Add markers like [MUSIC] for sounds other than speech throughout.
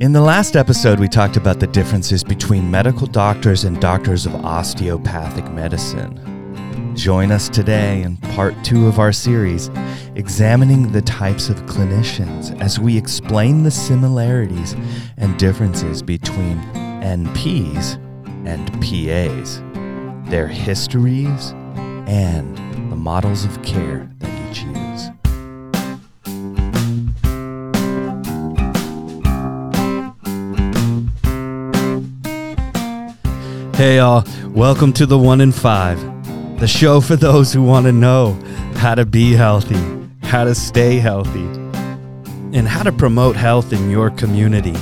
In the last episode, we talked about the differences between medical doctors and doctors of osteopathic medicine. Join us today in part two of our series, examining the types of clinicians as we explain the similarities and differences between NPs and PAs, their histories, and the models of care that each use. Hey, y'all, welcome to the One in Five, the show for those who want to know how to be healthy, how to stay healthy, and how to promote health in your community.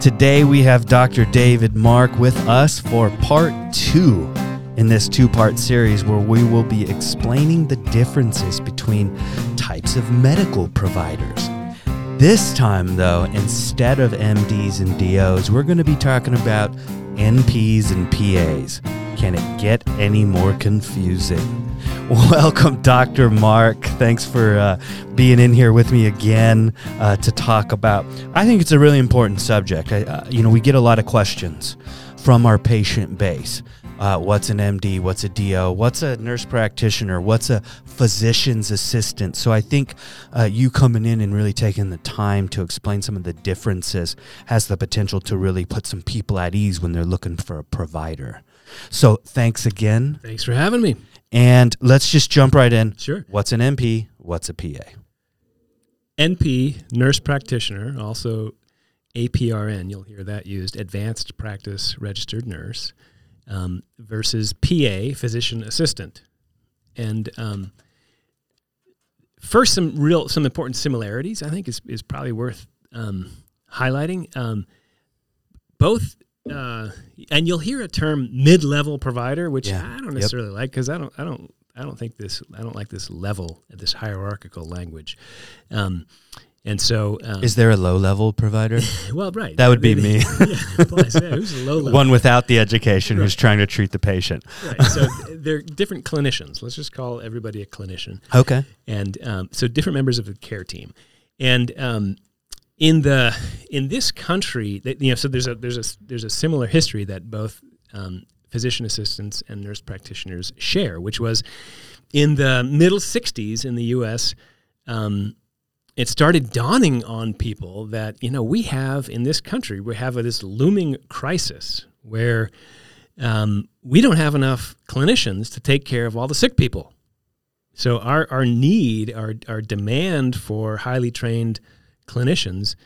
Today, we have Dr. David Mark with us for part two in this two part series where we will be explaining the differences between types of medical providers. This time, though, instead of MDs and DOs, we're going to be talking about NPs and PAs. Can it get any more confusing? [LAUGHS] Welcome, Dr. Mark. Thanks for uh, being in here with me again uh, to talk about. I think it's a really important subject. I, uh, you know, we get a lot of questions from our patient base. Uh, what's an MD? What's a DO? What's a nurse practitioner? What's a physician's assistant? So I think uh, you coming in and really taking the time to explain some of the differences has the potential to really put some people at ease when they're looking for a provider. So thanks again. Thanks for having me. And let's just jump right in. Sure. What's an NP? What's a PA? NP, nurse practitioner, also APRN, you'll hear that used, advanced practice registered nurse, um, versus PA, physician assistant. And um, first, some real, some important similarities I think is, is probably worth um, highlighting. Um, both uh, and you'll hear a term mid-level provider, which Yeah. I don't Yep. necessarily like because I don't, I don't, I don't think this, I don't like this level, this hierarchical language. Um, and so, um, Is there a low level provider? [LAUGHS] well, right, That would be me. [LAUGHS] yeah, applies, yeah, who's low level? One without the education who's trying to treat the patient. Right. So [LAUGHS] they're different clinicians. Let's just call everybody a clinician. Okay. and um, so different members of the care team, and um, in the in this country, that, you know, so there's a there's a there's a similar history that both um, physician assistants and nurse practitioners share, which was in the middle '60s in the U.S. Um, it started dawning on people that you know we have in this country we have this looming crisis where um, we don't have enough clinicians to take care of all the sick people. So our, our need, our, our demand for highly trained clinicians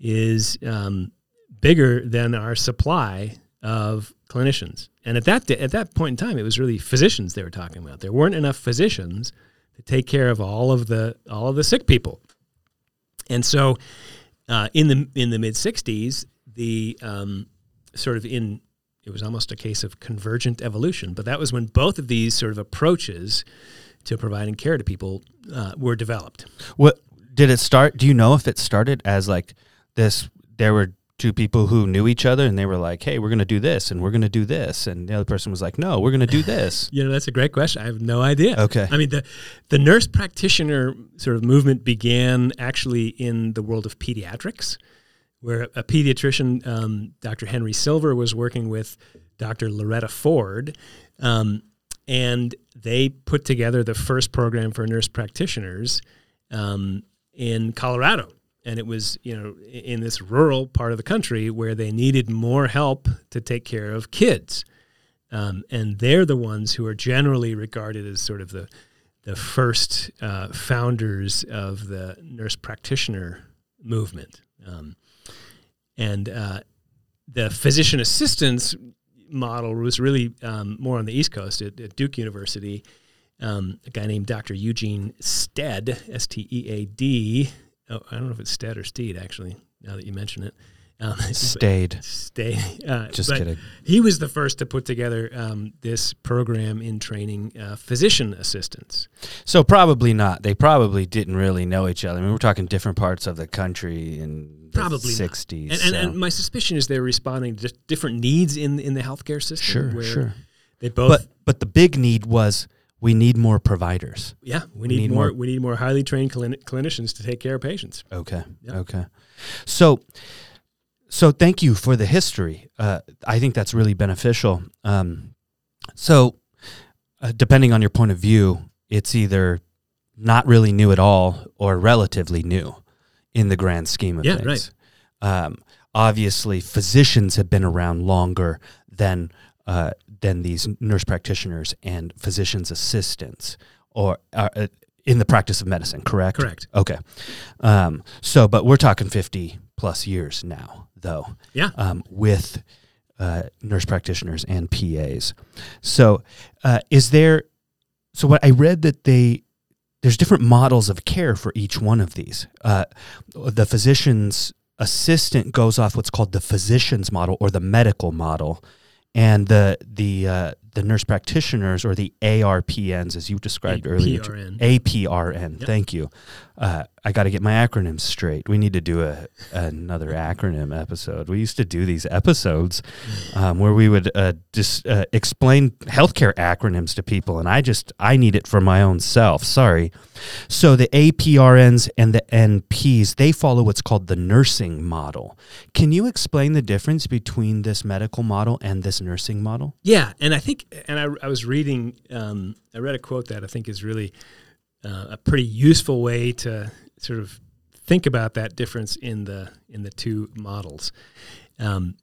is um, bigger than our supply of clinicians. And at that at that point in time, it was really physicians they were talking about. There weren't enough physicians to take care of all of the all of the sick people. And so, uh, in the in the mid '60s, the um, sort of in it was almost a case of convergent evolution. But that was when both of these sort of approaches to providing care to people uh, were developed. What did it start? Do you know if it started as like this? There were two people who knew each other, and they were like, "Hey, we're going to do this, and we're going to do this," and the other person was like, "No, we're going to do [LAUGHS] this." You know, that's a great question. I have no idea. Okay. I mean, the the nurse practitioner sort of movement began actually in the world of pediatrics, where a pediatrician, um, Dr. Henry Silver, was working with Dr. Loretta Ford, um, and they put together the first program for nurse practitioners um, in Colorado. And it was, you know, in this rural part of the country where they needed more help to take care of kids. Um, and they're the ones who are generally regarded as sort of the the first uh, founders of the nurse practitioner movement. Um, and uh, the physician assistants model was really um, more on the East Coast at, at Duke University. Um, a guy named Dr. Eugene Stead, S T E A D. Oh, I don't know if it's Stead or Steed, actually, now that you mention it. Um, [LAUGHS] Stayed. Stay. [LAUGHS] Uh, Just kidding. He was the first to put together um, this program in training uh, physician assistants. So probably not. They probably didn't really know each other. I mean, we're talking different parts of the country in Probably. 60s. And, and, so- and my suspicion is they're responding to different needs in in the healthcare system. sure, where sure. They both. But but the big need was we need more providers. yeah, we we need, need more, more- We need more highly trained clin- clinicians to take care of patients. Okay. Yeah. Okay. So so thank you for the history. Uh, I think that's really beneficial. Um, so, uh, depending on your point of view, it's either not really new at all or relatively new in the grand scheme of Yeah, things. Um, obviously, physicians have been around longer than uh, than these nurse practitioners and physicians' assistants, or uh, uh, in the practice of medicine. Correct. Correct. Okay. Um, so, but we're talking fifty plus years now, though Yeah. um, with uh, nurse practitioners and PAs. So, uh, is there? So, what I read that they there's different models of care for each one of these. Uh, the physician's assistant goes off what's called the physician's model or the medical model, and the the uh, the nurse practitioners or the ARPNs, as you described earlier. APRN. APRN. Yep. Thank you. Uh, I got to get my acronyms straight. We need to do a another acronym episode. We used to do these episodes um, where we would uh, just uh, explain healthcare acronyms to people, and I just I need it for my own self. Sorry. So the APRNs and the NPs they follow what's called the nursing model. Can you explain the difference between this medical model and this nursing model? Yeah, and I think, and I, I was reading, um, I read a quote that I think is really uh, a pretty useful way to sort of think about that difference in the in the two models. Um,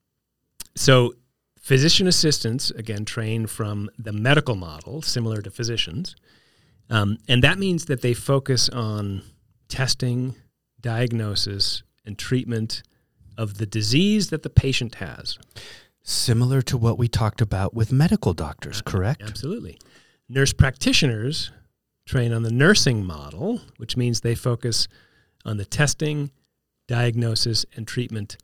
so, physician assistants again train from the medical model, similar to physicians, um, and that means that they focus on testing, diagnosis, and treatment of the disease that the patient has. Similar to what we talked about with medical doctors, correct? Absolutely. Nurse practitioners train on the nursing model, which means they focus on the testing, diagnosis, and treatment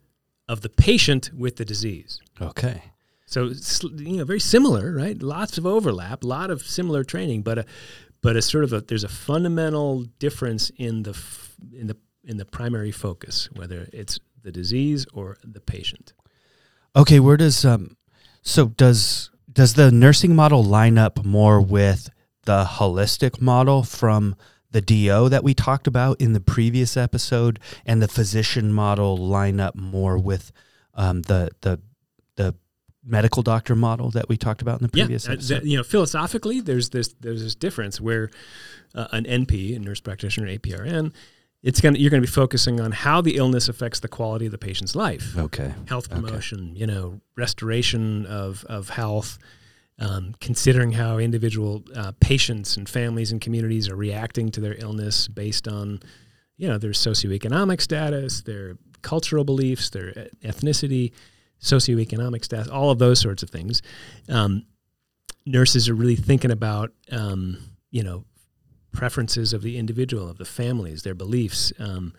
of the patient with the disease. Okay. So, you know, very similar, right? Lots of overlap, a lot of similar training, but a, but a sort of a there's a fundamental difference in the f- in the in the primary focus, whether it's the disease or the patient. Okay, where does um so does does the nursing model line up more with the holistic model from the DO that we talked about in the previous episode and the physician model line up more with um, the the the medical doctor model that we talked about in the previous yeah, episode? that- you know, philosophically, there's this there's this difference where uh, an NP, a nurse practitioner, APRN, it's going you're going to be focusing on how the illness affects the quality of the patient's life, okay. health Okay. promotion, you know, restoration of of health. Um, considering how individual uh, patients and families and communities are reacting to their illness based on, you know, their socioeconomic status, their cultural beliefs, their ethnicity, socioeconomic status, all of those sorts of things. Um, nurses are really thinking about, um, you know, preferences of the individual, of the families, their beliefs. Um,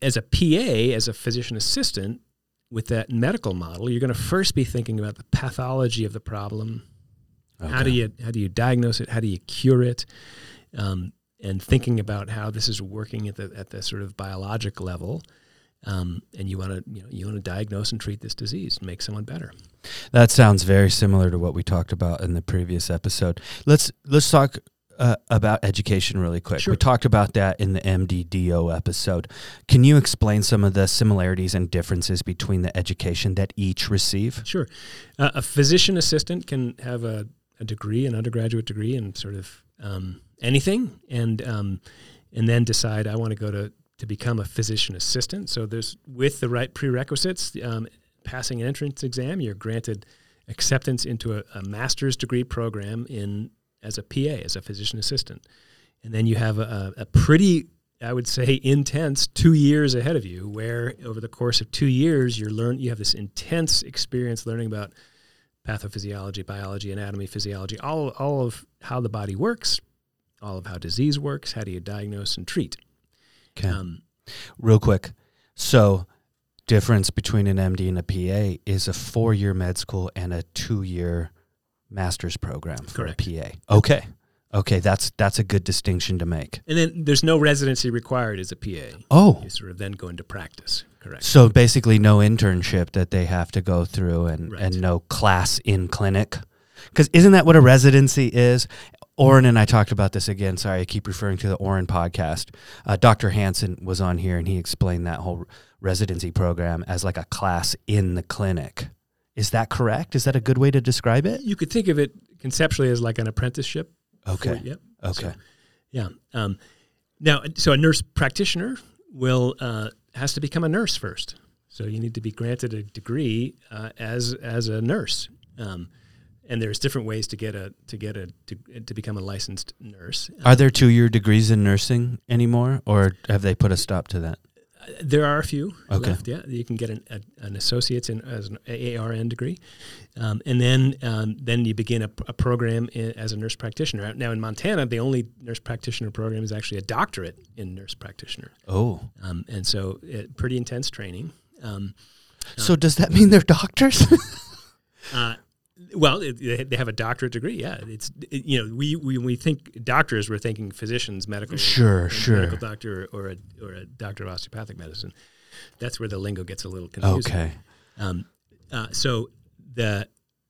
as a PA, as a physician assistant, with that medical model, you're going to first be thinking about the pathology of the problem. How do you how do you diagnose it? How do you cure it? Um, and thinking about how this is working at the at the sort of biologic level. Um, and you want to you know you want to diagnose and treat this disease, and make someone better. That sounds very similar to what we talked about in the previous episode. Let's let's talk uh, about education really quick. Sure. We talked about that in the MDDO episode. Can you explain some of the similarities and differences between the education that each receive? Sure. Uh, a physician assistant can have a, a degree, an undergraduate degree and sort of um, anything, and um, and then decide I want to go to to become a physician assistant. So there's with the right prerequisites, um, passing an entrance exam, you're granted acceptance into a, a master's degree program in as a PA, as a physician assistant, and then you have a, a pretty I would say intense two years ahead of you, where over the course of two years you learn you have this intense experience learning about pathophysiology, biology, anatomy, physiology, all all of how the body works, all of how disease works, how do you diagnose and treat. Okay. Um, Real quick. So, difference between an MD and a PA is a four year med school and a two year master's program for Correct. a PA. Okay. Okay, that's that's a good distinction to make. and then there's no residency required as a PA. Oh, You sort of then go into practice. Correct. So basically, no internship that they have to go through, and Right. and no class in clinic. Because isn't that what a residency is? Orin and I talked about this again. Sorry, I keep referring to the Orin podcast. Uh, Dr. Hansen was on here and he explained that whole residency program as like a class in the clinic. Is that correct? Is that a good way to describe it? You could think of it conceptually as like an apprenticeship. Okay. For, yep. Okay. So, yeah. Um, now, so a nurse practitioner will uh, has to become a nurse first. So you need to be granted a degree uh, as as a nurse. Um, and there's different ways to get a to get a to, to become a licensed nurse. Are there two year degrees in nursing anymore, or have they put a stop to that? There are a few Okay. left. Yeah, you can get an, a, an associate's in as an ARN degree, um, and then um, then you begin a, a program i as a nurse practitioner. Now in Montana, the only nurse practitioner program is actually a doctorate in nurse practitioner, Oh, um, and so it, pretty intense training. Um, so does that mean they're doctors? [LAUGHS] uh, well, it, they they have a doctorate degree. Yeah, it's it, you know we, we we think doctors, we're thinking physicians, medical Sure, sure. medical doctor or a or a doctor of osteopathic medicine. That's where the lingo gets a little confusing. okay. Um, uh, so the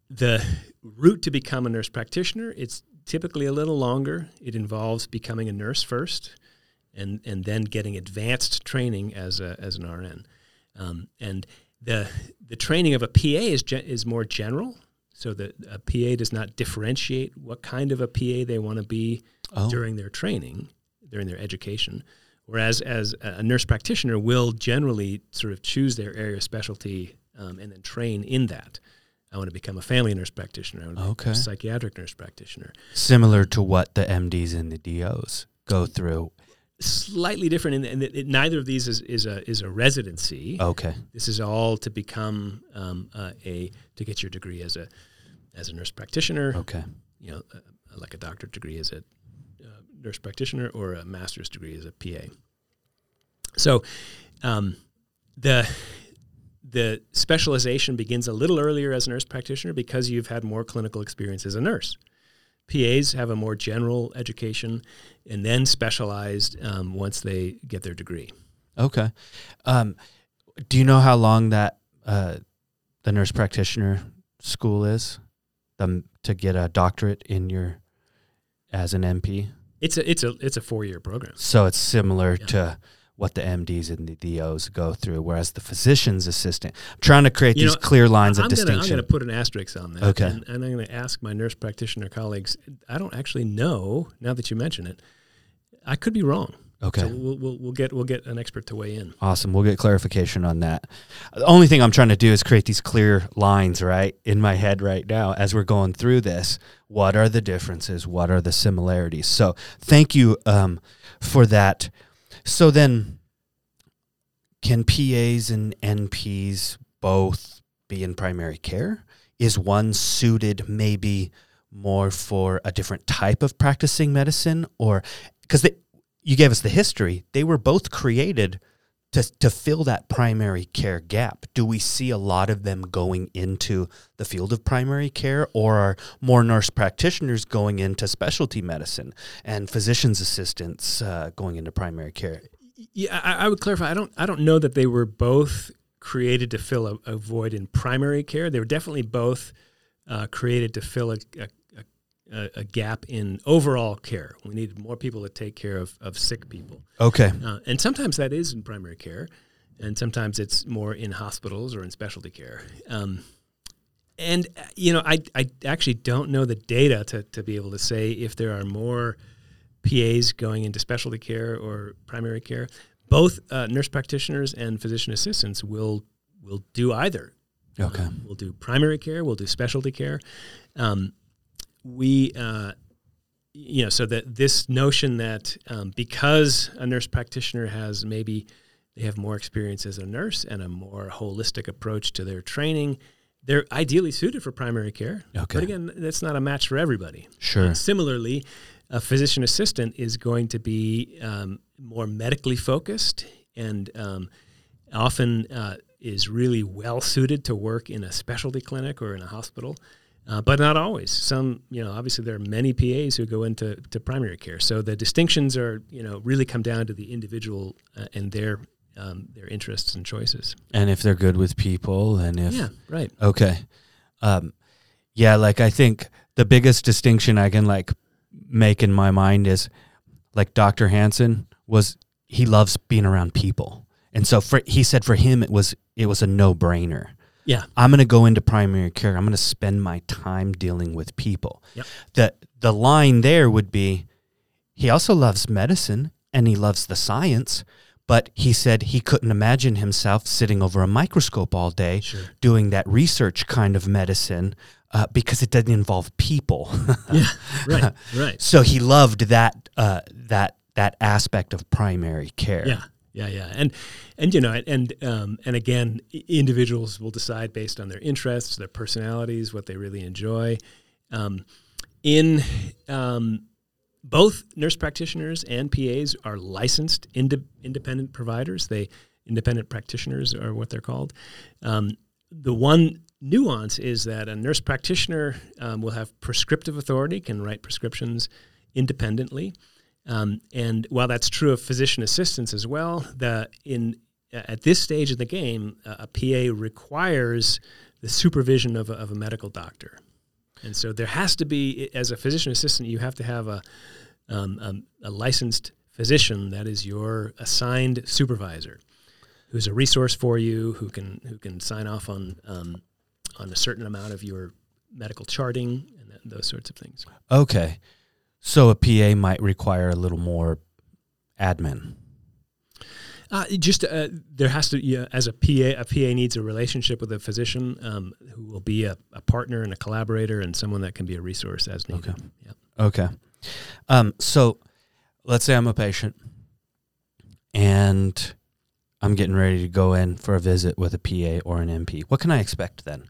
the route to become a nurse practitioner it's typically a little longer. It involves becoming a nurse first, and and then getting advanced training as a as an RN. Um, and the the training of a PA is ge- is more general. So that a PA does not differentiate what kind of a PA they want to be Oh, during their training, during their education. Whereas as a nurse practitioner will generally sort of choose their area of specialty um, and then train in that. I want to become a family nurse practitioner. I want to become Okay. a psychiatric nurse practitioner. similar to what the MDs and the DOs go through. Slightly different it, neither of these is, is a is a residency. Okay. This is all to become um, uh, a to get your degree as a as a nurse practitioner. Okay. You know, uh, like a doctorate degree as a uh, nurse practitioner or a master's degree as a PA. So, um, the the specialization begins a little earlier as a nurse practitioner because you've had more clinical experience as a nurse. PAs have a more general education and then specialized um, once they get their degree. Okay. Um, do you know how long that uh, the nurse practitioner school is? The, to get a doctorate in your as an NP. It's a it's a it's a four year program. So it's similar Yeah. to what the MDs and the DOs go through, whereas the physician's assistant. I'm trying to create You these know, clear lines of I'm gonna, I'm going to put an asterisk on that. Okay. And, and I'm going to ask my nurse practitioner colleagues. I don't actually know now that you mention it. I could be wrong. Okay. So we'll, we'll, we'll get we'll get an expert to weigh in. Awesome. We'll get clarification on that. The only thing I'm trying to do is create these clear lines, right, in my head right now as we're going through this. What are the differences? What are the similarities? So, thank you um, for that. So, then can PAs and NPs both be in primary care? Is one suited maybe more for a different type of practicing medicine? Or because you gave us the history, they were both created to, to fill that primary care gap. Do we see a lot of them going into the field of primary care, or are more nurse practitioners going into specialty medicine and physician's assistants uh, going into primary care? Yeah, I, I would clarify. I don't I don't know that they were both created to fill a, a void in primary care. They were definitely both uh, created to fill a, a, a, a gap in overall care. We needed more people to take care of, of sick people. Okay. Uh, and sometimes that is in primary care, and sometimes it's more in hospitals or in specialty care. Um, and uh, you know, I, I actually don't know the data to, to be able to say if there are more PAs going into specialty care or primary care. Both uh, nurse practitioners and physician assistants will will do either. Okay. Um, we'll do primary care. We'll do specialty care. Um, we, uh, you know, so that this notion that um, because a nurse practitioner has maybe they have more experience as a nurse and a more holistic approach to their training, they're ideally suited for primary care. Okay. But again, that's not a match for everybody. Sure. Similarly, a physician assistant is going to be um, more medically focused and um, often uh, is really well suited to work in a specialty clinic or in a hospital. Uh, but not always. Some, you know, obviously there are many PAs who go into to primary care. So the distinctions are, you know, really come down to the individual uh, and their um, their interests and choices. And if they're good with people, and if yeah, right. Okay. Um, yeah, like I think the biggest distinction I can like make in my mind is like Dr. Hansen was he loves being around people. And so for he said for him it was it was a no-brainer. Yeah. I'm going to go into primary care. I'm going to spend my time dealing with people. Yep. The the line there would be he also loves medicine and he loves the science, but he said he couldn't imagine himself sitting over a microscope all day Sure. doing that research kind of medicine uh, because it doesn't involve people. [LAUGHS] Yeah. Right. [LAUGHS] Right. so he loved that uh, that that aspect of primary care. Yeah, yeah, yeah, and and you know, and um, and again, individuals will decide based on their interests, their personalities, what they really enjoy. Um, in um, both nurse practitioners and PAs are licensed inde- independent providers. They independent practitioners are what they're called. Um, the one nuance is that a nurse practitioner um, will have prescriptive authority, can write prescriptions independently. Um, and while that's true of physician assistants as well, the in at this stage of the game, a PA requires the supervision of a, of a medical doctor, and so there has to be, as a physician assistant, you have to have a um, um, a licensed physician that is your assigned supervisor, who's a resource for you, who can who can sign off on um, on a certain amount of your medical charting and that, those sorts of things. Okay. So a PA might require a little more admin. Uh, just uh, there has to, yeah, as a PA, a PA needs a relationship with a physician um, who will be a, a partner and a collaborator and someone that can be a resource as needed. Okay. Yeah. Okay. Um, so let's say I'm a patient and I'm getting ready to go in for a visit with a PA or an NP. What can I expect then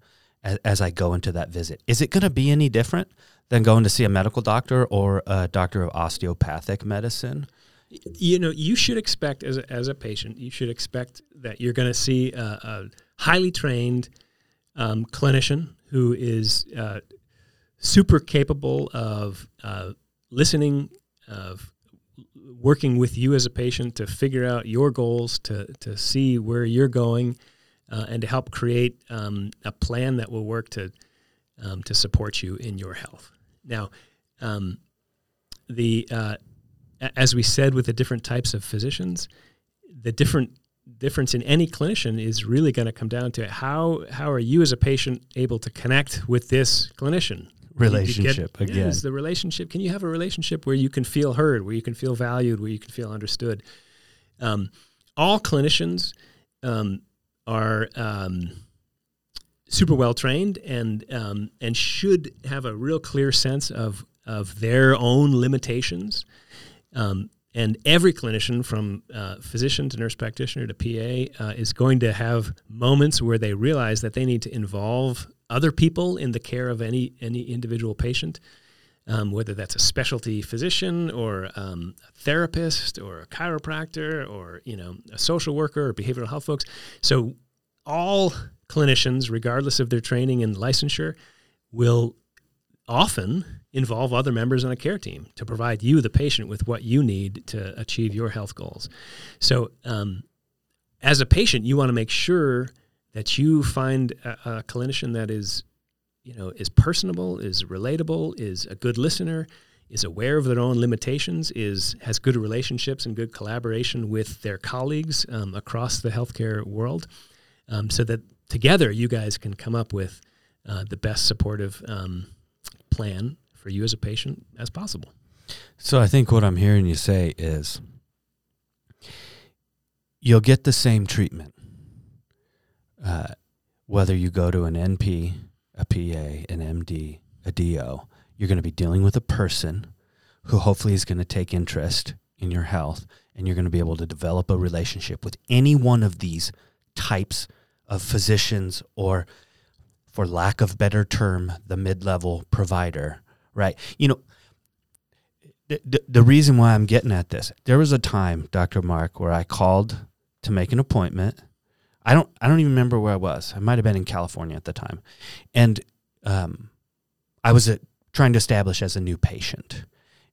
as, as I go into that visit? Is it going to be any different than going to see a medical doctor or a doctor of osteopathic medicine? You know, you should expect as a, as a patient, you should expect that you're going to see a, a highly trained um, clinician who is uh, super capable of uh, listening, of working with you as a patient to figure out your goals, to to see where you're going, uh, and to help create um, a plan that will work to um, to support you in your health. Now, um, the uh, as we said with the different types of physicians, the different difference in any clinician is really going to come down to how how are you as a patient able to connect with this clinician? Get- Relationship yeah, again. is the relationship. Can you have a relationship where you can feel heard where you can feel valued where you can feel understood? Um, all clinicians um, are um, super well trained and um, and should have a real clear sense of of their own limitations. Um, and every clinician, from uh, physician to nurse practitioner to PA, uh, is going to have moments where they realize that they need to involve other people in the care of any any individual patient, um, whether that's a specialty physician or um, a therapist or a chiropractor or you know a social worker or behavioral health folks. So all clinicians, regardless of their training and licensure, will often involve other members on a care team to provide you, the patient, with what you need to achieve your health goals. So, um, as a patient, you want to make sure that you find a, a clinician that is, you know, is personable, is relatable, is a good listener, is aware of their own limitations, is has good relationships and good collaboration with their colleagues um, across the healthcare world, um, so that together you guys can come up with uh, the best supportive um, plan for you as a patient as possible. So I think what I'm hearing you say is you'll get the same treatment uh, whether you go to an NP, a PA, an MD, a DO. You're going to be dealing with a person who hopefully is going to take interest in your health, and you're going to be able to develop a relationship with any one of these types of physicians or for lack of better term the mid-level provider right you know the, the, reason why I'm getting at this, there was a time, Dr. Mark, where I called to make an appointment. I don't I don't even remember where I was. I might have been in California at the time. And um, I was uh trying to establish as a new patient.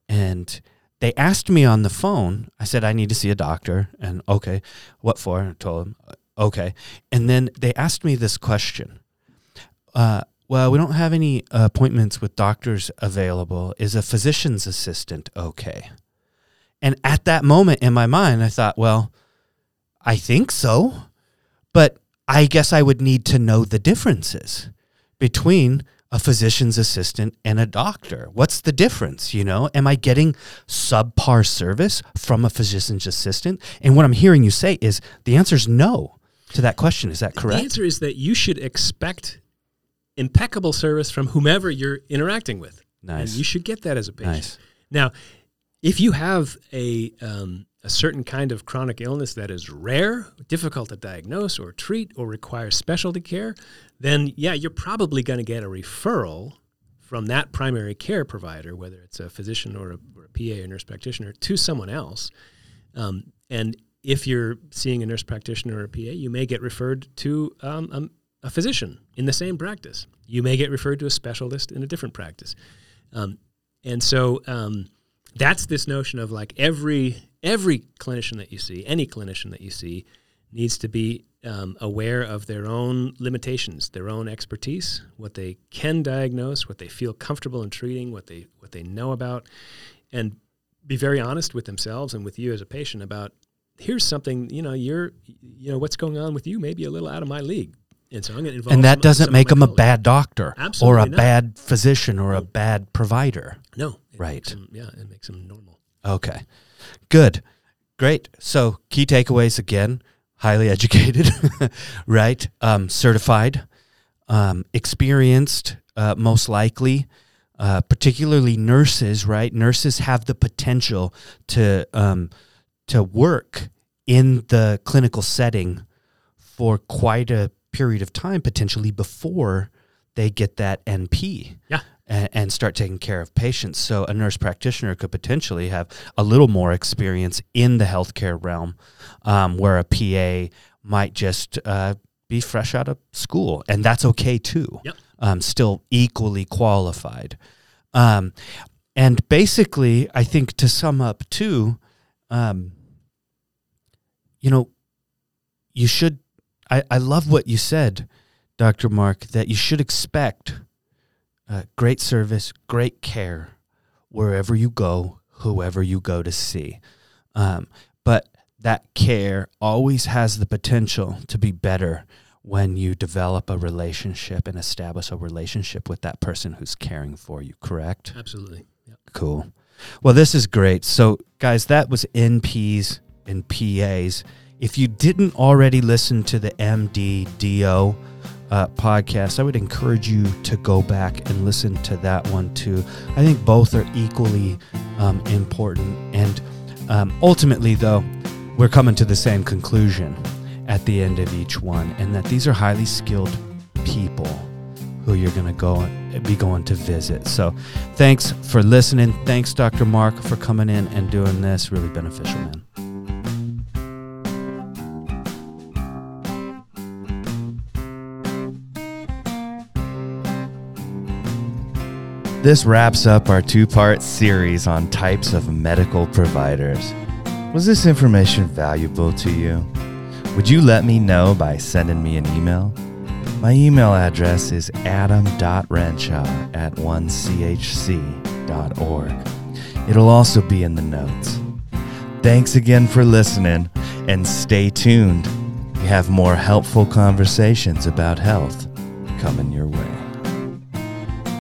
And they asked me on the phone, I said, I need to see a doctor. And okay, what for? I told them, okay. And then they asked me this question uh, well, we don't have any appointments with doctors available. Is a physician's assistant okay? And at that moment in my mind, I thought, well, I think so, but I guess I would need to know the differences between a physician's assistant and a doctor. What's the difference? You know, am I getting subpar service from a physician's assistant? And what I'm hearing you say is the answer is no to that question. Is that correct? The answer is that you should expect impeccable service from whomever you're interacting with. Nice. And you should get that as a patient. Nice. Now, if you have a um, a certain kind of chronic illness that is rare, difficult to diagnose or treat, or requires specialty care, then yeah, you're probably going to get a referral from that primary care provider, whether it's a physician or a, or a PA or nurse practitioner, to someone else. Um, and if you're seeing a nurse practitioner or a PA, you may get referred to um, um, a physician in the same practice. You may get referred to a specialist in a different practice. Um, and so um, that's this notion of like every every clinician that you see, any clinician that you see, needs to be um, aware of their own limitations, their own expertise, what they can diagnose, what they feel comfortable in treating, what they what they know about, and be very honest with themselves and with you as a patient about here's something you know you're you know what's going on with you maybe a little out of my league and so I'm going to involve and that some- doesn't some make them a bad doctor or a not. bad physician or a bad provider. no Right. yeah it makes them normal Okay. Good. Great. So, key takeaways again highly [LAUGHS] educated, right? Um, certified, um, experienced, uh, most likely, uh, particularly nurses, right? Nurses have the potential to, um, to work in the clinical setting for quite a period of time, potentially before they get that NP yeah and, and start taking care of patients. So a nurse practitioner could potentially have a little more experience in the healthcare realm, um, where a PA might just uh, be fresh out of school, and that's okay too. Yep. Um, still equally qualified. Um, and basically, I think to sum up too, um, you know, you should. I, I love what you said, Dr. Mark, that you should expect uh, great service, great care wherever you go, whoever you go to see. Um, but that care always has the potential to be better when you develop a relationship and establish a relationship with that person who's caring for you, correct? absolutely yeah. Cool. Well, this is great. So, guys, that was NPs and PAs. If you didn't already listen to the MDDO uh, podcast, I would encourage you to go back and listen to that one too. I think both are equally um, important. And um, ultimately, though, we're coming to the same conclusion at the end of each one, and that these are highly skilled people who you're going to go be going to visit. So, thanks for listening. Thanks, Dr. Mark, for coming in and doing this. Really beneficial, man. This wraps up our two part series on types of medical providers. Was this information valuable to you? Would you let me know by sending me an email? My email address is adam.renshaw at onechc.org. It'll also be in the notes. Thanks again for listening and stay tuned. We have more helpful conversations about health coming your way.